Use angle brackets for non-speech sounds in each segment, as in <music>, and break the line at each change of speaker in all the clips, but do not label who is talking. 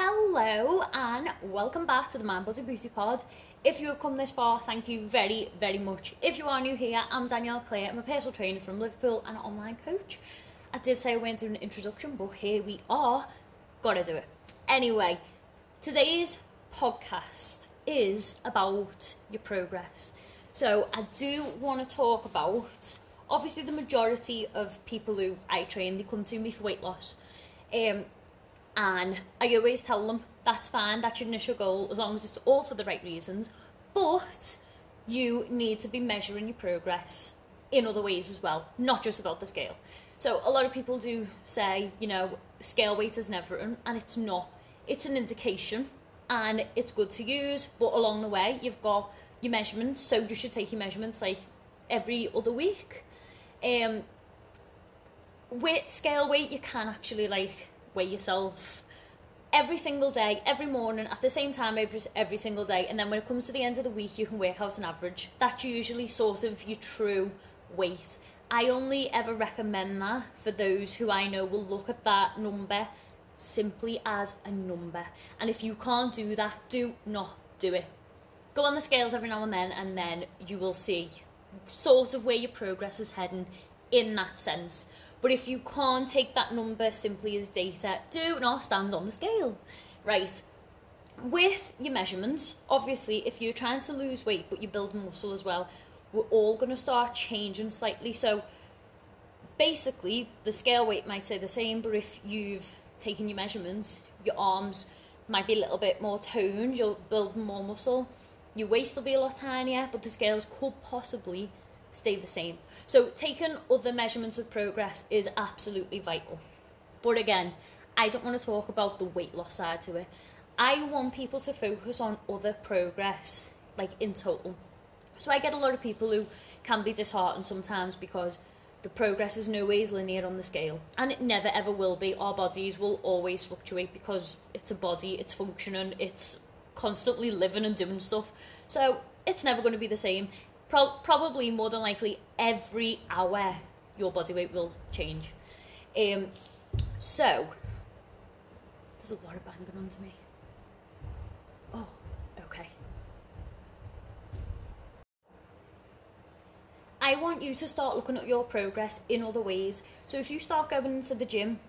Hello and welcome back to the Mind Body Beauty Pod. If you have come this far, thank you very, very much. If you are new here, I'm Danielle Clare. I'm a personal trainer from Liverpool and an online coach. I did say I went through an introduction, but here we are. Gotta do it. Anyway, today's podcast is about your progress. So I do want to talk about obviously the majority of people who I train they come to me for weight loss. Um, and I always tell them that's fine, that's your initial goal, as long as it's all for the right reasons. But you need to be measuring your progress in other ways as well, not just about the scale. So a lot of people do say, you know, scale weight is never, and it's not. It's an indication, and it's good to use. But along the way, you've got your measurements, so you should take your measurements like every other week. Um, with scale weight, you can actually like weigh yourself every single day, every morning, at the same time every, every single day. And then when it comes to the end of the week, you can work out an average. That's usually sort of your true weight. I only ever recommend that for those who I know will look at that number simply as a number. And if you can't do that, do not do it. Go on the scales every now and then, and then you will see sort of where your progress is heading in that sense. But if you can't take that number simply as data, do not stand on the scale. Right. With your measurements, obviously, if you're trying to lose weight but you're building muscle as well, we're all going to start changing slightly. So basically, the scale weight might say the same, but if you've taken your measurements, your arms might be a little bit more toned, you'll build more muscle. Your waist will be a lot tinier, but the scales could possibly stay the same. So taking other measurements of progress is absolutely vital. But again, I don't want to talk about the weight loss side to it. I want people to focus on other progress, like in total. So I get a lot of people who can be disheartened sometimes because the progress is no ways linear on the scale and it never ever will be our bodies will always fluctuate because it's a body it's functioning it's constantly living and doing stuff so it's never going to be the same Pro- probably more than likely every hour your body weight will change. Um, so there's a lot of banging onto me. Oh, okay. I want you to start looking at your progress in other ways. So if you start going into the gym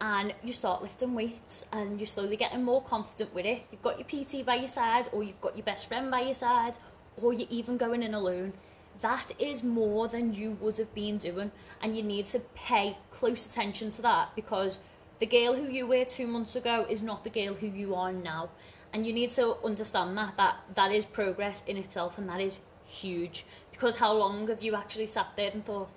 and you start lifting weights and you're slowly getting more confident with it, you've got your PT by your side or you've got your best friend by your side or you're even going in alone, that is more than you would have been doing. And you need to pay close attention to that because the girl who you were two months ago is not the girl who you are now. And you need to understand that, that that is progress in itself and that is huge. Because how long have you actually sat there and thought,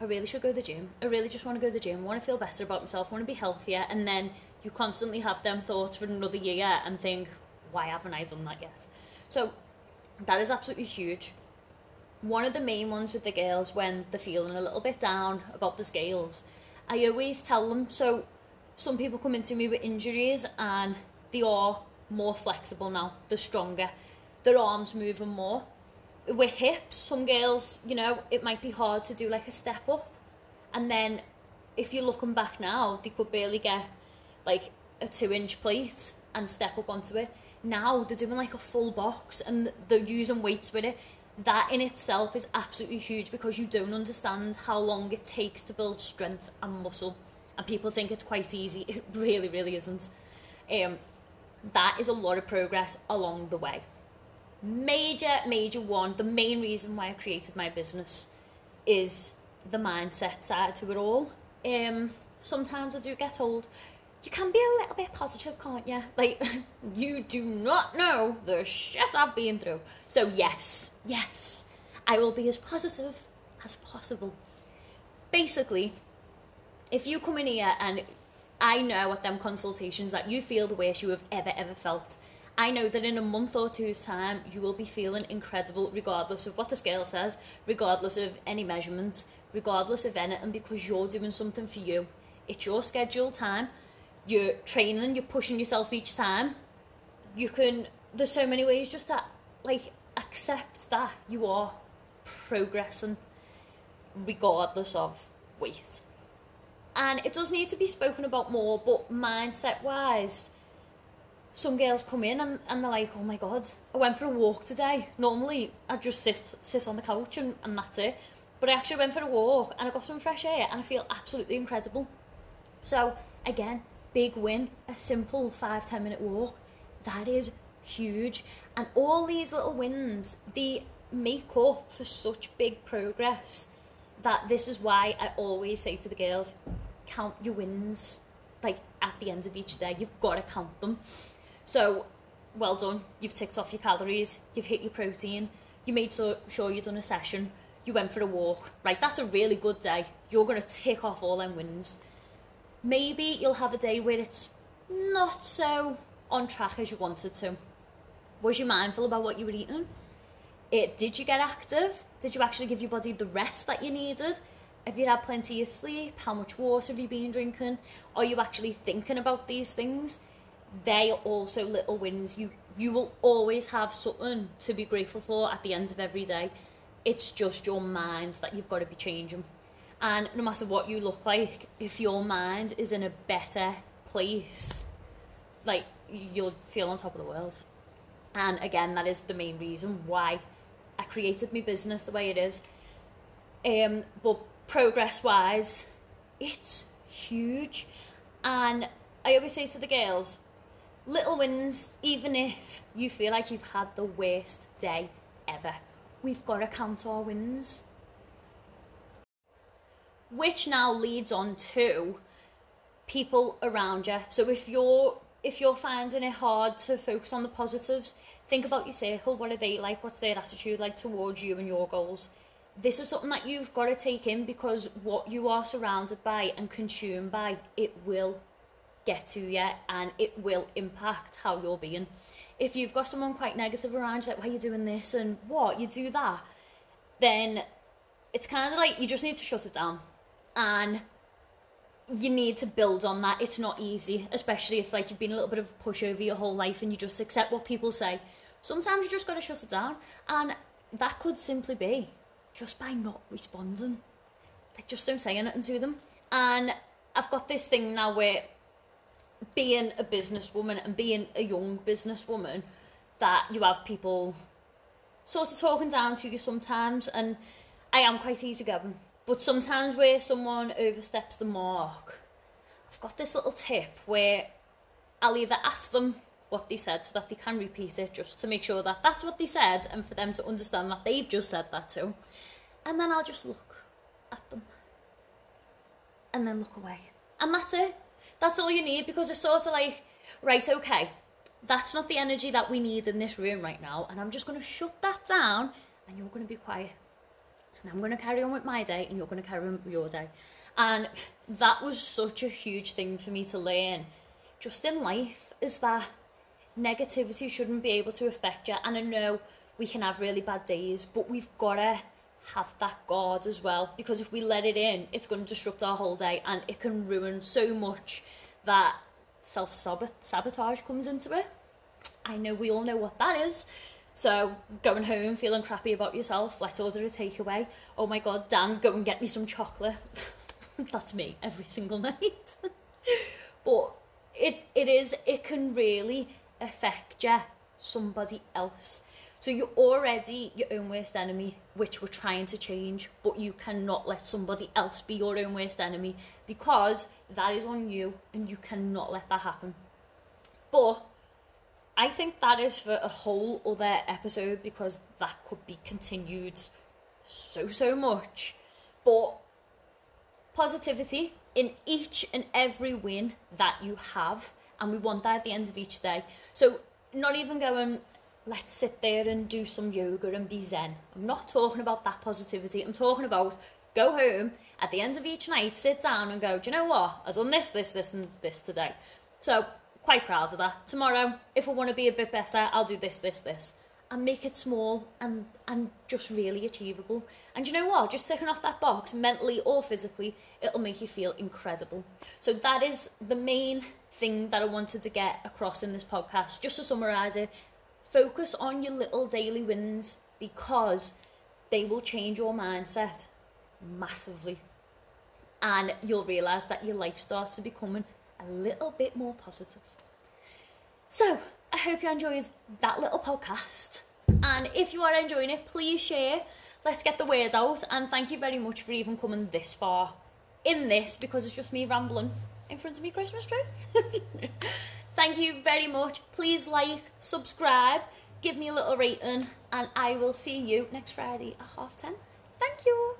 I really should go to the gym. I really just want to go to the gym. I want to feel better about myself. I want to be healthier. And then you constantly have them thoughts for another year and think, why haven't I done that yet? So that is absolutely huge. One of the main ones with the girls when they're feeling a little bit down about the scales, I always tell them so some people come into me with injuries and they are more flexible now, they're stronger, their arms moving more. With hips, some girls, you know, it might be hard to do like a step up. And then if you're looking back now, they could barely get like a two inch plate and step up onto it now they're doing like a full box and they're using weights with it. That in itself is absolutely huge because you don't understand how long it takes to build strength and muscle. And people think it's quite easy. It really really isn't. Um, that is a lot of progress along the way. Major major one the main reason why i created my business is the mindset side to it all. Um, sometimes i do get told you can be a little bit positive, can't you? Like, <laughs> you do not know the shit I've been through. So, yes, yes, I will be as positive as possible. Basically, if you come in here and I know at them consultations that you feel the worst you have ever, ever felt, I know that in a month or two's time, you will be feeling incredible, regardless of what the scale says, regardless of any measurements, regardless of anything, because you're doing something for you. It's your scheduled time you're training, you're pushing yourself each time. You can, there's so many ways just to like accept that you are progressing regardless of weight. And it does need to be spoken about more, but mindset wise, some girls come in and, and they're like, oh my god, I went for a walk today. Normally, I just sit sit on the couch and, and that's it. But I actually went for a walk and I got some fresh air and I feel absolutely incredible. So, again, big win, a simple five, ten minute walk. That is huge. And all these little wins, they make up for such big progress that this is why I always say to the girls, count your wins like at the end of each day. You've got to count them. So, well done. You've ticked off your calories, you've hit your protein, you made so, sure you've done a session, you went for a walk. Right, that's a really good day. You're going to tick off all them wins. Maybe you'll have a day where it's not so on track as you wanted to. Was you mindful about what you were eating? It, did you get active? Did you actually give your body the rest that you needed? Have you had plenty of sleep? How much water have you been drinking? Are you actually thinking about these things? they are also little wins. You you will always have something to be grateful for at the end of every day. It's just your mind that you've got to be changing. And no matter what you look like, if your mind is in a better place, like you'll feel on top of the world. And again, that is the main reason why I created my business the way it is. Um, but progress wise, it's huge. And I always say to the girls, little wins, even if you feel like you've had the worst day ever. We've got to count our wins. Which now leads on to people around you. So if you're if you're finding it hard to focus on the positives, think about your circle. What are they like? What's their attitude like towards you and your goals? This is something that you've got to take in because what you are surrounded by and consumed by, it will get to you and it will impact how you're being. If you've got someone quite negative around you, like, why are you doing this and what, you do that, then it's kind of like you just need to shut it down. And you need to build on that. It's not easy, especially if like you've been a little bit of a pushover your whole life and you just accept what people say. Sometimes you just got to shut it down, and that could simply be just by not responding. Like just don't say anything to them. And I've got this thing now where being a businesswoman and being a young businesswoman that you have people sort of talking down to you sometimes and I am quite easygoing but sometimes where someone oversteps the mark I've got this little tip where I'll either ask them what they said so that they can repeat it just to make sure that that's what they said and for them to understand that they've just said that too and then I'll just look at them and then look away and that's it that's all you need because it's sort of like, right, okay, that's not the energy that we need in this room right now. And I'm just going to shut that down and you're going to be quiet. And I'm going to carry on with my day and you're going to carry on with your day. And that was such a huge thing for me to learn just in life is that negativity shouldn't be able to affect you. And I know we can have really bad days, but we've got to have that guard as well because if we let it in it's going to disrupt our whole day and it can ruin so much that self sabotage comes into it i know we all know what that is so going home feeling crappy about yourself let's order a takeaway. Oh my god dan go and get me some chocolate. <laughs> That's me every single <laughs> night. But it it is it can really affect you somebody else. So you're already your own worst enemy, which we're trying to change, but you cannot let somebody else be your own worst enemy because that is on you and you cannot let that happen. But I think that is for a whole other episode because that could be continued so, so much. But positivity in each and every win that you have, and we want that at the end of each day. So, not even going, let's sit there and do some yoga and be zen. I'm not talking about that positivity. I'm talking about go home at the end of each night, sit down and go, do you know what? I've done this, this, this, and this today. So, quite proud of that. Tomorrow, if I want to be a bit better, I'll do this, this, this. And make it small and, and just really achievable. And you know what? Just ticking off that box, mentally or physically, it'll make you feel incredible. So, that is the main thing that I wanted to get across in this podcast. Just to summarise it, Focus on your little daily wins because they will change your mindset massively. And you'll realise that your life starts to becoming a little bit more positive. So, I hope you enjoyed that little podcast. And if you are enjoying it, please share. Let's get the word out. And thank you very much for even coming this far in this because it's just me rambling in front of me Christmas tree. <laughs> thank you very much. Please like, subscribe, give me a little rating, and I will see you next Friday at half ten. Thank you.